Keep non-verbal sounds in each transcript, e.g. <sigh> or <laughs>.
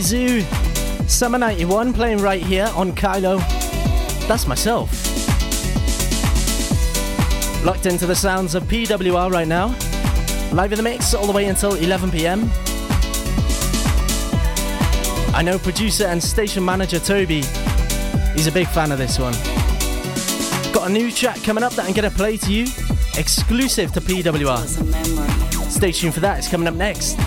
Noizu, Summer 91 playing right here on Kailo. That's myself. Locked into the sounds of PWR right now. Live in the mix all the way until 11 pm. I know producer and station manager Toby, he's a big fan of this one. Got a new track coming up that I'm gonna play to you, exclusive to PWR. Stay tuned for that, it's coming up next.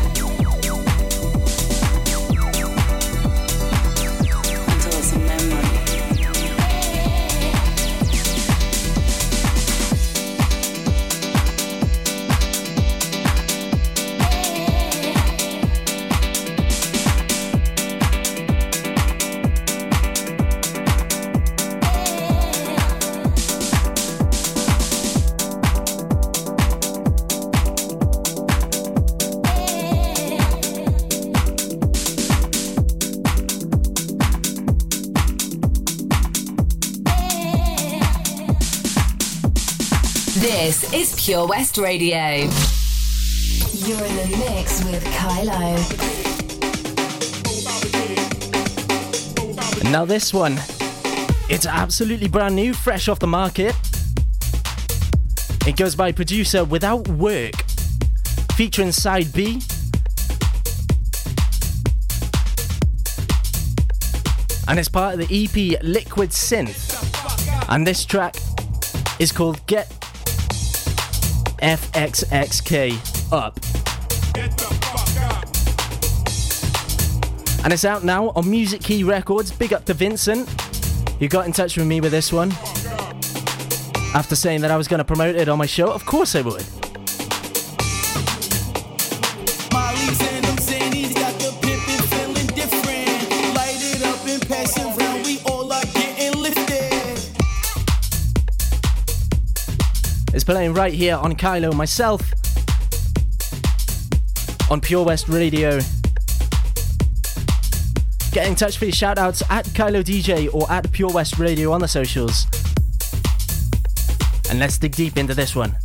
Pure West Radio. You're in the mix with Kailo. Now, this one, it's absolutely brand new, fresh off the market. It goes by producer Without Work, featuring Side B. And it's part of the EP Liquid Synth. And this track is called Get FXXK up. And it's out now on Music Key Records. Big up to Vincent, You got in touch with me with this one. After saying that I was going to promote it on my show, of course I would. Is playing right here on Kailo myself on Pure West Radio. Get in touch for your shout outs at Kailo DJ or at Pure West Radio on the socials. And let's dig deep into this one.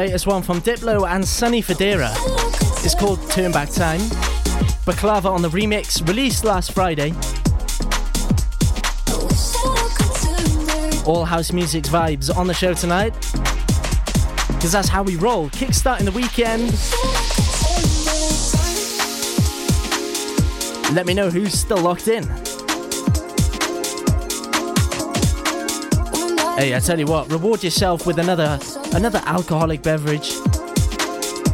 Latest one from Diplo and Sonny Fodera. It's called Turn Back Time. Baklava on the remix, released last Friday. All house music's vibes on the show tonight. Because that's how we roll. Kickstarting the weekend. Let me know who's still locked in. Hey, I tell you what, reward yourself with another another alcoholic beverage.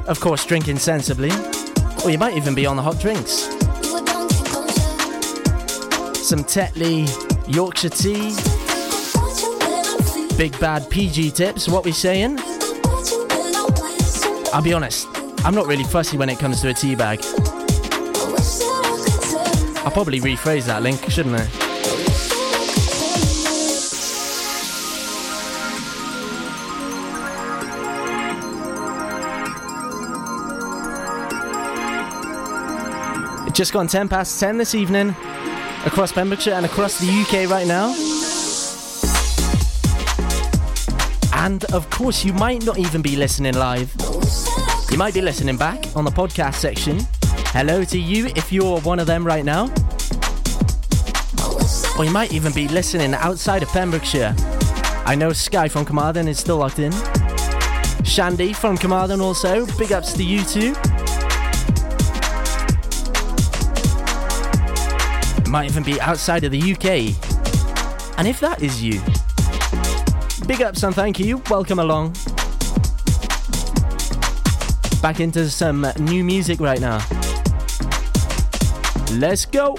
Of course, drinking sensibly. Or you might even be on the hot drinks. Some Tetley, Yorkshire tea, big bad PG tips, what we saying? I'll be honest, I'm not really fussy when it comes to a tea bag. I'll probably rephrase that link, shouldn't I? Just gone 10 past 10 this evening across Pembrokeshire and across the UK right now. And of course, you might not even be listening live. You might be listening back on the podcast section. Hello to you if you're one of them right now. Or you might even be listening outside of Pembrokeshire. I know Sky from Carmarthen is still locked in. Shandy from Carmarthen also. Big ups to you too. Might even be outside of the UK. And if that is you, big ups and thank you, welcome along. Back into some new music right now. Let's go!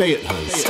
Stay at home.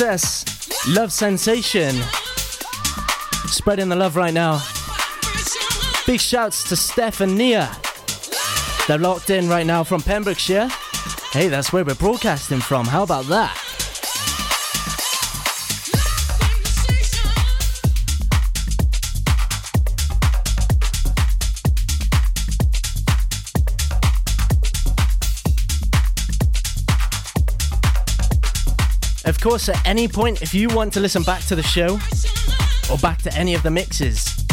Veritas, Love Sensation. Spreading the love right now. Big shouts to Steph and Nia. They're locked in right now from Pembrokeshire. Hey, that's where we're broadcasting from. How about that? Of course, at any point, if you want to listen back to the show or back to any of the mixes,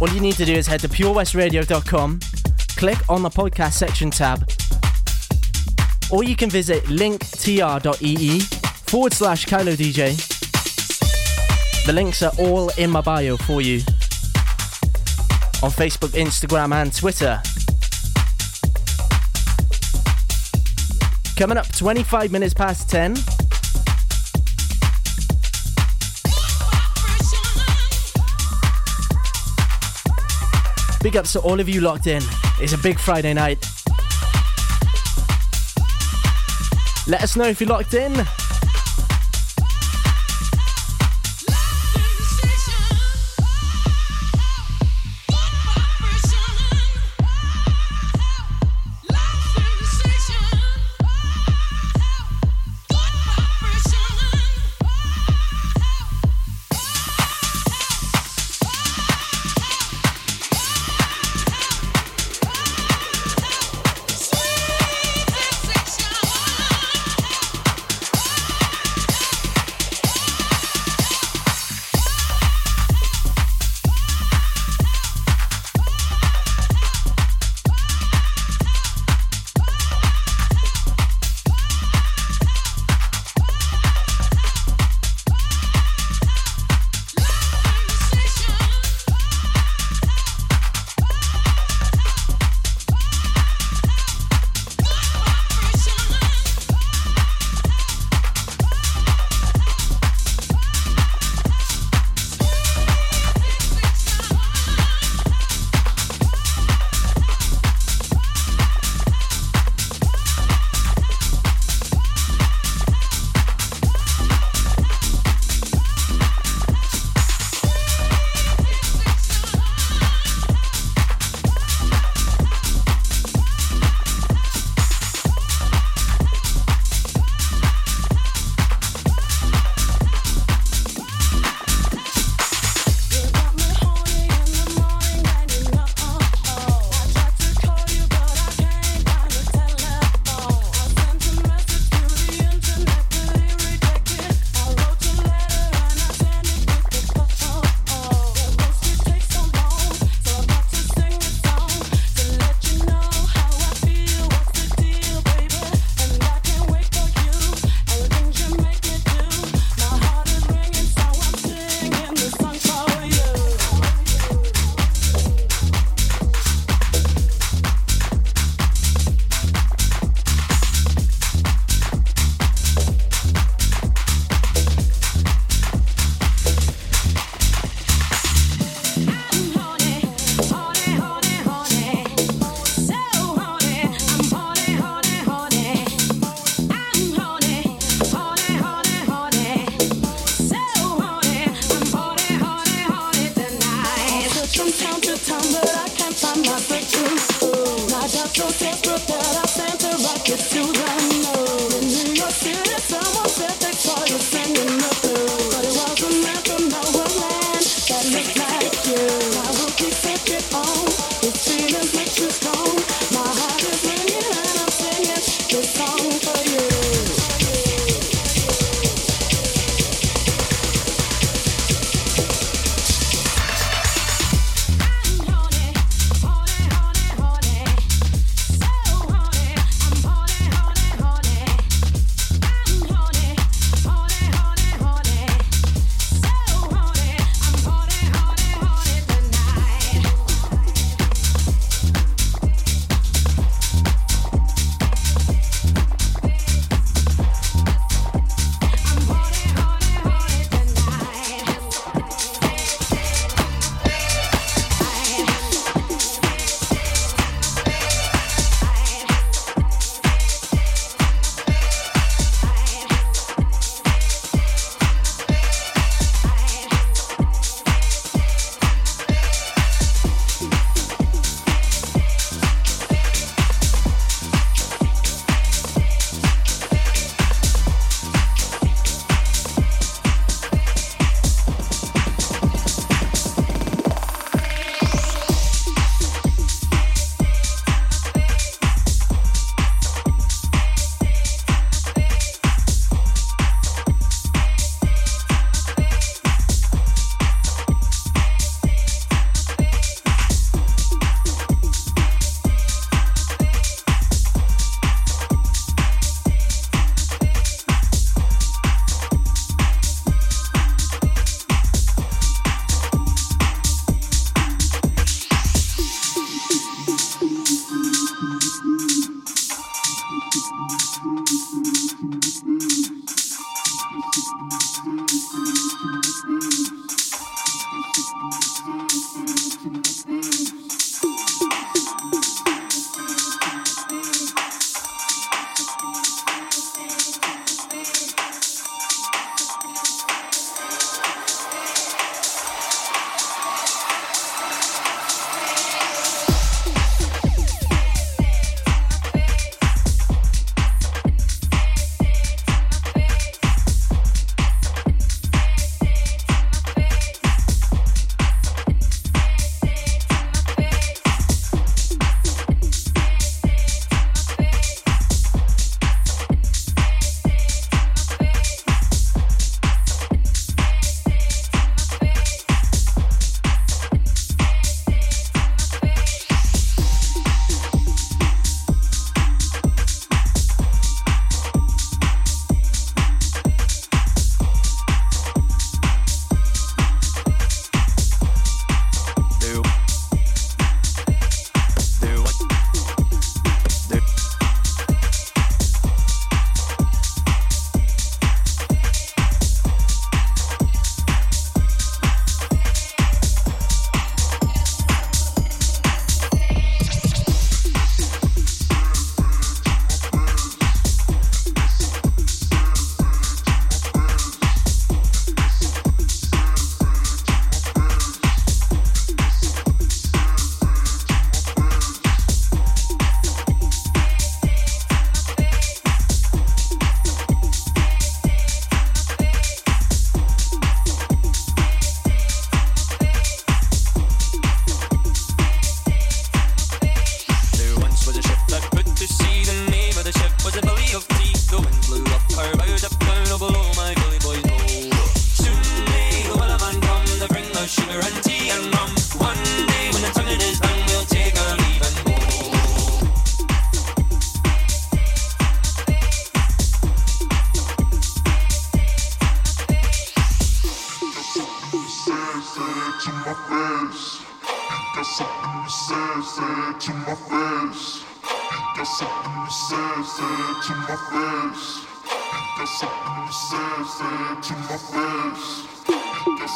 all you need to do is head to purewestradio.com, click on the podcast section tab, or you can visit linktr.ee forward slash Kailo DJ. The links are all in my bio for you on Facebook, Instagram, and Twitter. Coming up 25 minutes past 10. Big ups to all of you locked in. It's a big Friday night. Let us know if you're locked in.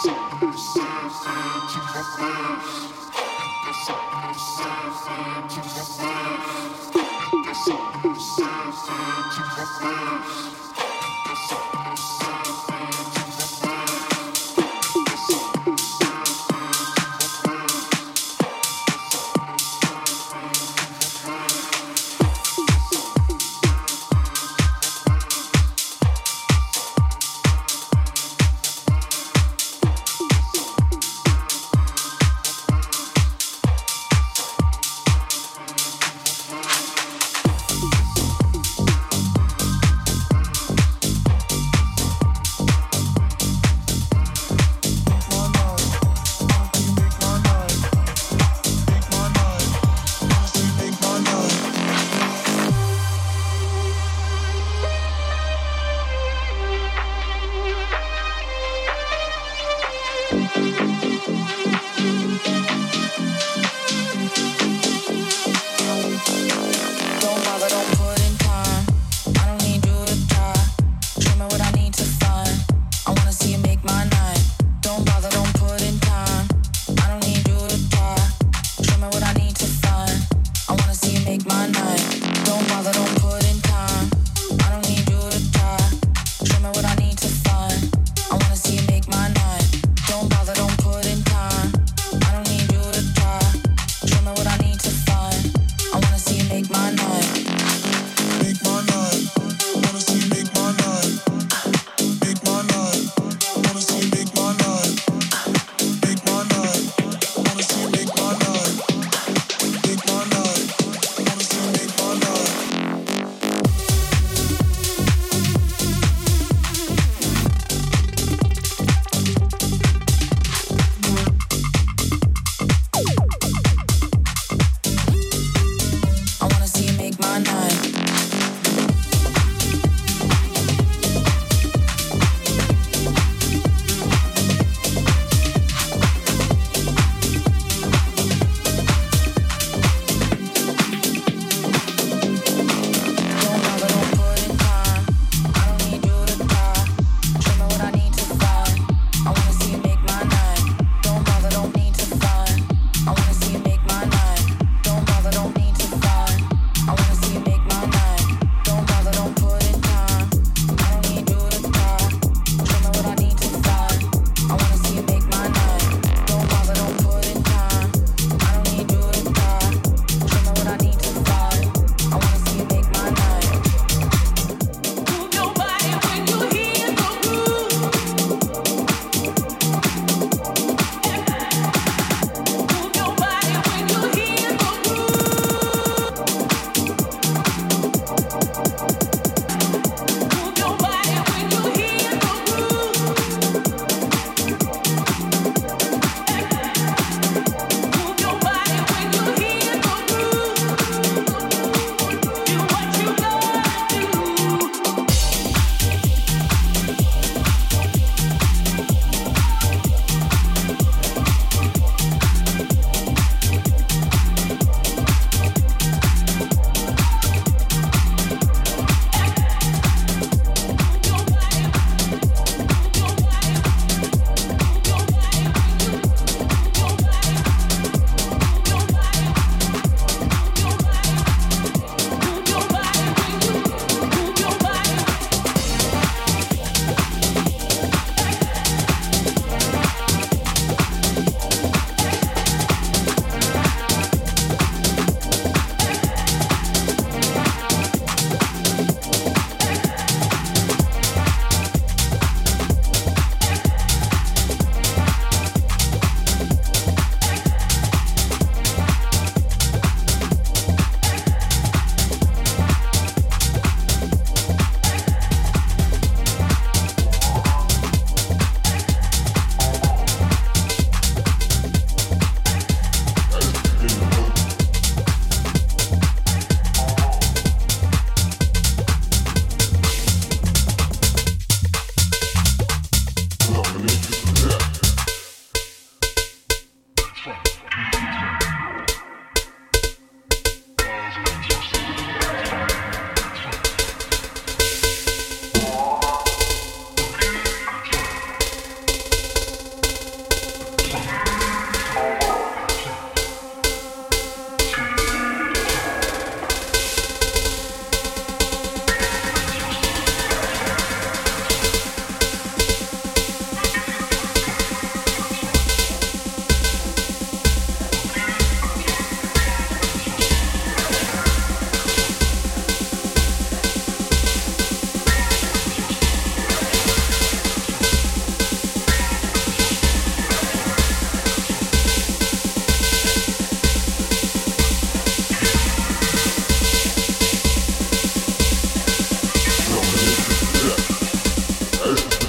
Face. You.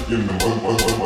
you know what.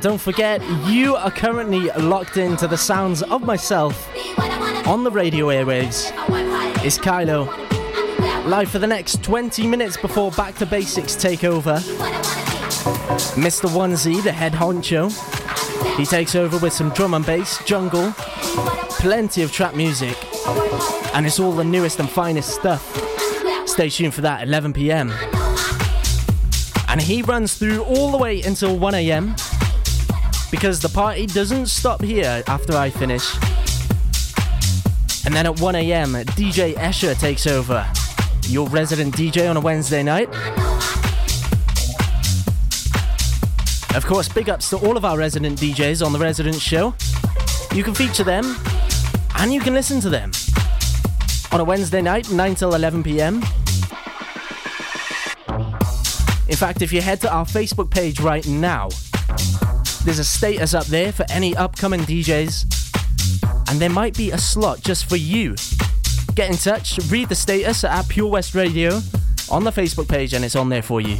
And don't forget, you are currently locked into the sounds of myself on the radio airwaves. It's Kailo, live for the next 20 minutes before Back to Basics take over. Mr. Onesie, the head honcho, he takes over with some drum and bass, jungle, plenty of trap music, and it's all the newest and finest stuff. Stay tuned for that 11 pm. And he runs through all the way until 1 am because the party doesn't stop here after I finish. And then at 1 am, DJ Escher takes over, your resident DJ on a Wednesday night. Of course, big ups to all of our resident DJs on the Resident Show. You can feature them and you can listen to them on a Wednesday night, 9 till 11 pm. In fact, if you head to our Facebook page right now, there's a status up there for any upcoming DJs, and there might be a slot just for you. Get in touch, read the status at Pure West Radio on the Facebook page, and it's on there for you.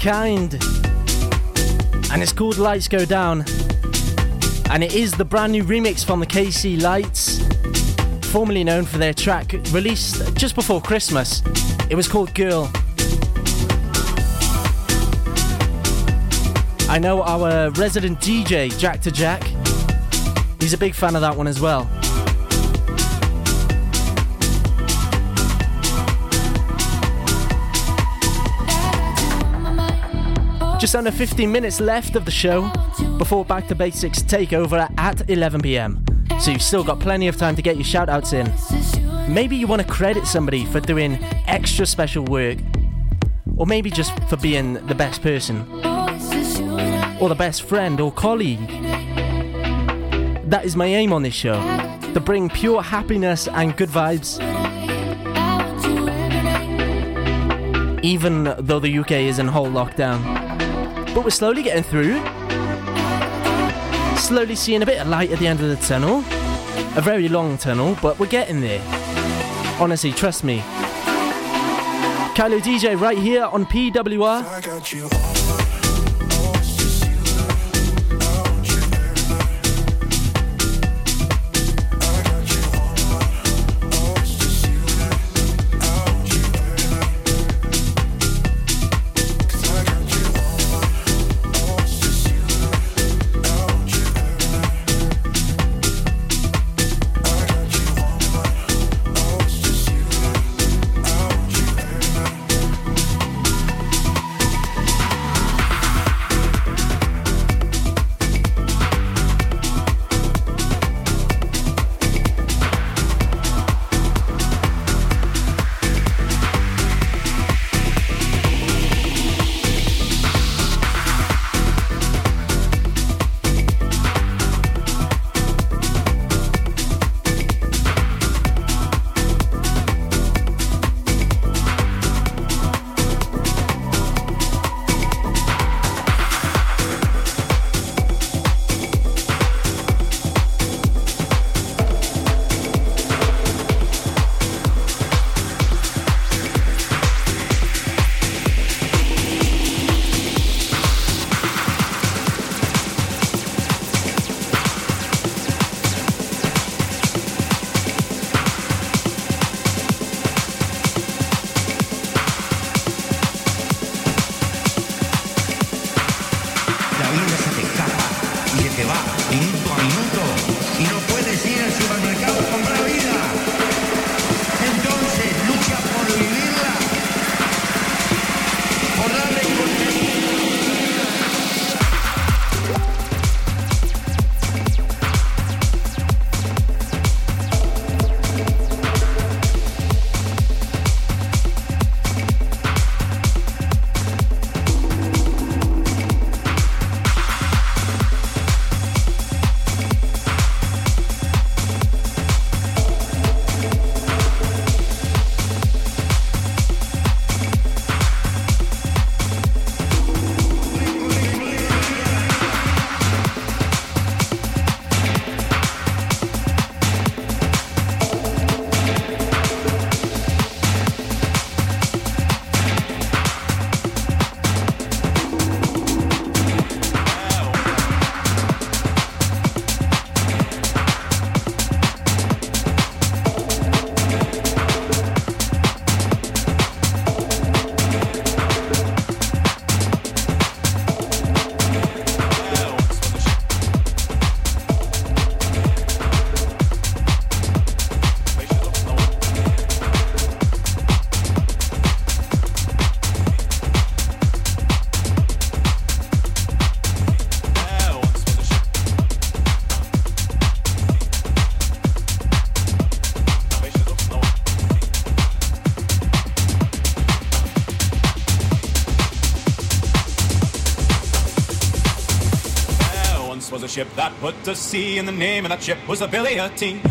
Kind. And it's called Lights Go Down. And it is the brand new remix from the KC Lights, formerly known for their track released just before Christmas. It was called Girl. I know our resident DJ, Jack to Jack, he's a big fan of that one as well. Just under 15 minutes left of the show before Back to Basics take over at 11 pm. So you've still got plenty of time to get your shout outs in. Maybe you want to credit somebody for doing extra special work, or maybe just for being the best person, or the best friend or colleague. That is my aim on this show to bring pure happiness and good vibes. Even though the UK is in whole lockdown. But we're slowly getting through. Slowly seeing a bit of light at the end of the tunnel. A very long tunnel, but we're getting there. Honestly, trust me. Kailo DJ right here on PWR. Put to sea in the name of that ship was the Billy o' Tea.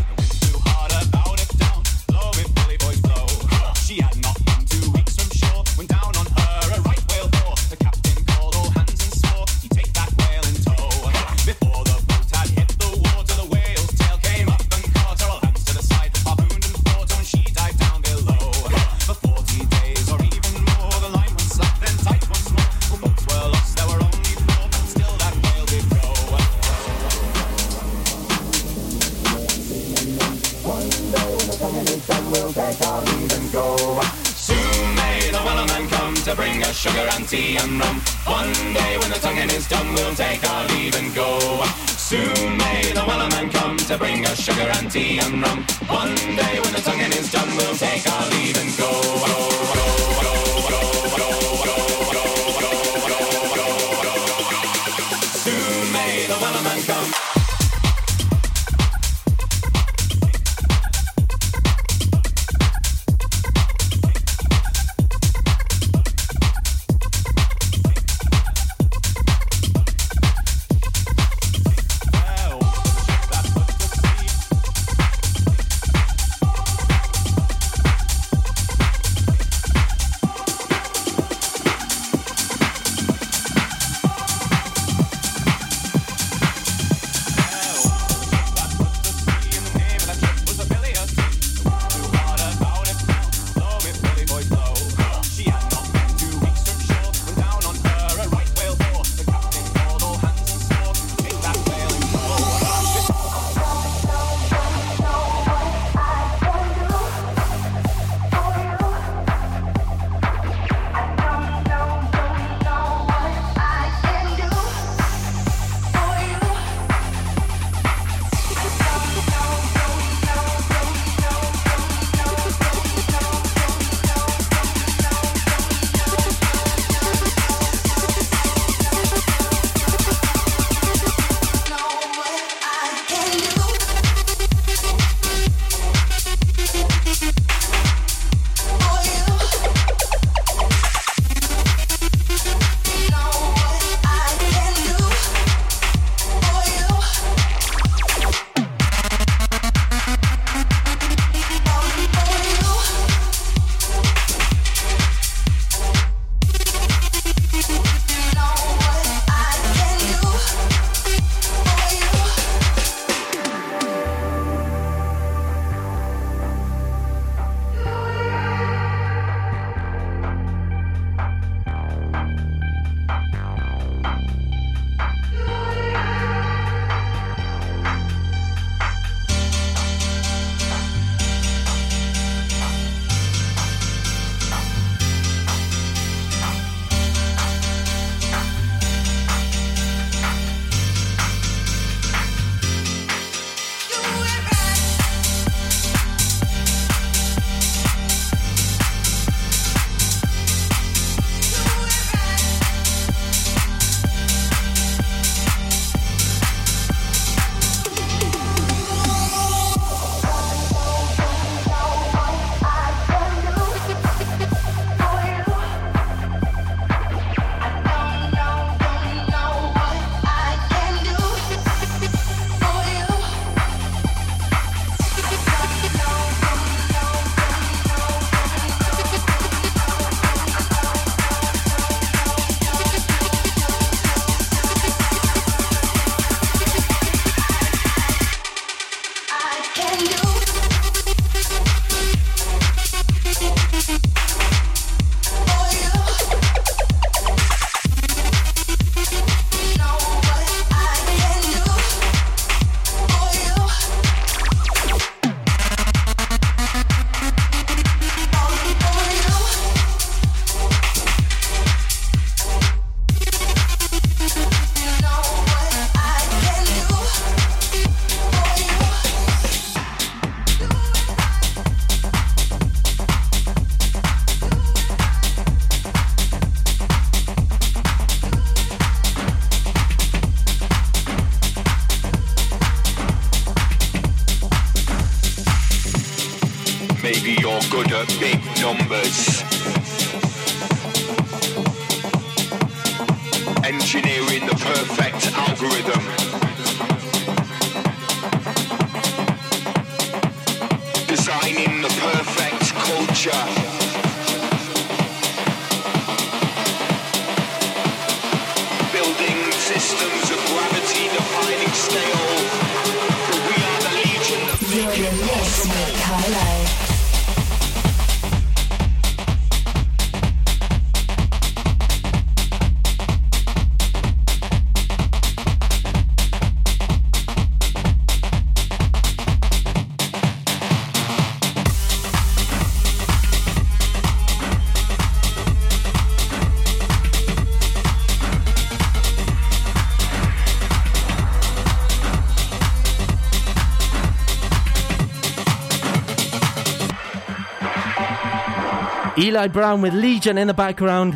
Eli Brown with Legion in the background.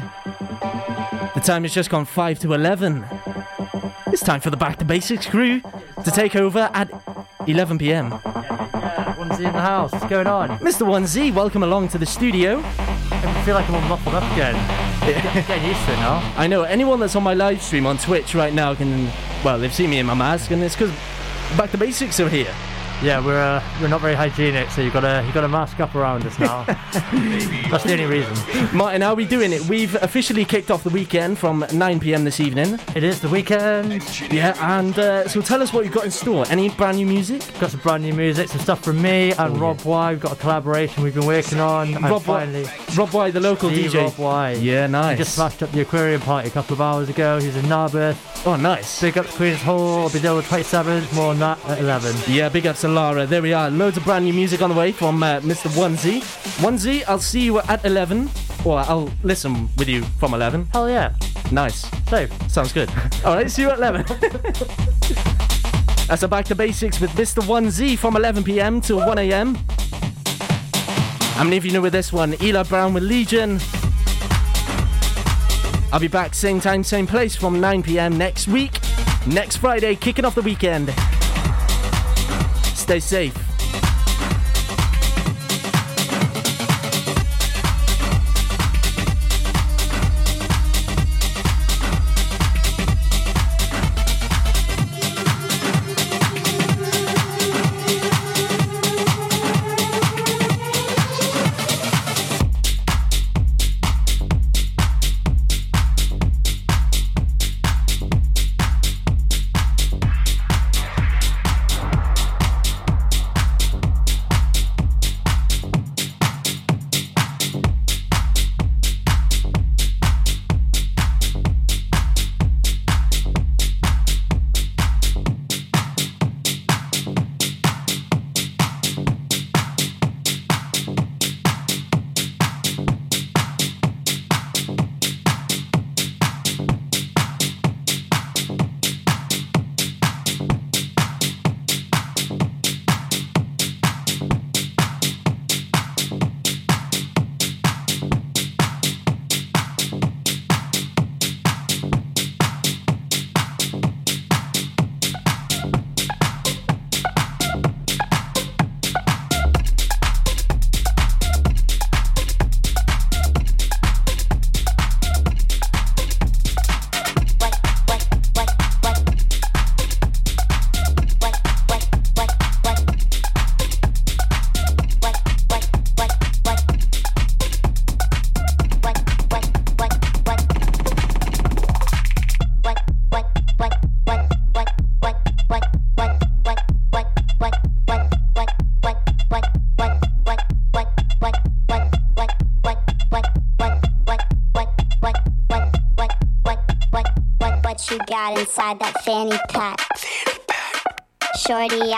The time has just gone 5 to 11. It's time for the Back to Basics crew to take over at 11 pm. Yeah, onesie in the house. What's going on? Mr. 1Z, welcome along to the studio. I feel like I'm all muffled up again. <laughs> Get- Getting used to it now. I know anyone that's on my live stream on Twitch right now can, well, they've seen me in my mask, and it's because Back to Basics are here. Yeah, we're uh, we're not very hygienic, so you've got to you got to mask up around us now. <laughs> That's the only reason. Martin, how are we doing it? We've officially kicked off the weekend from 9 pm this evening. It is the weekend. Yeah, and uh, so tell us what you've got in store. Any brand new music? Got some brand new music, some stuff from me and Rob Y. We've got a collaboration we've been working on. Rob finally, Y, Rob Y, the local the DJ. Rob Y. Yeah, He nice. just smashed up the aquarium party a couple of hours ago. He's in Narberth. Oh, nice. Big up to Queen's Hall. I'll be there on the 27th. More on that at 11. Yeah, big ups to Lara. There we are. Loads of brand new music on the way from uh, Mr. Onesie. Onesie, I'll see you at 11. Or I'll listen with you from 11. Hell yeah. Nice. Safe. Sounds good. <laughs> All right, see you at 11. <laughs> That's a back to basics with Mr. 1Z from 11 p.m. till 1 a.m. How many of you know with this one? Eli Brown with Legion. I'll be back same time, same place from 9 p.m. next week. Next Friday, kicking off the weekend. Stay safe.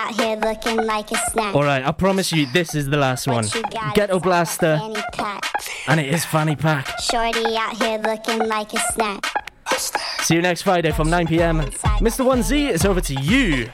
Out here looking like a snack. All right, I promise you, this is the last one. Ghetto Blaster, and it is Fanny Pack. Shorty out here looking like a snack. See you next Friday from 9 p.m. Mr. 1Z, it's over to you.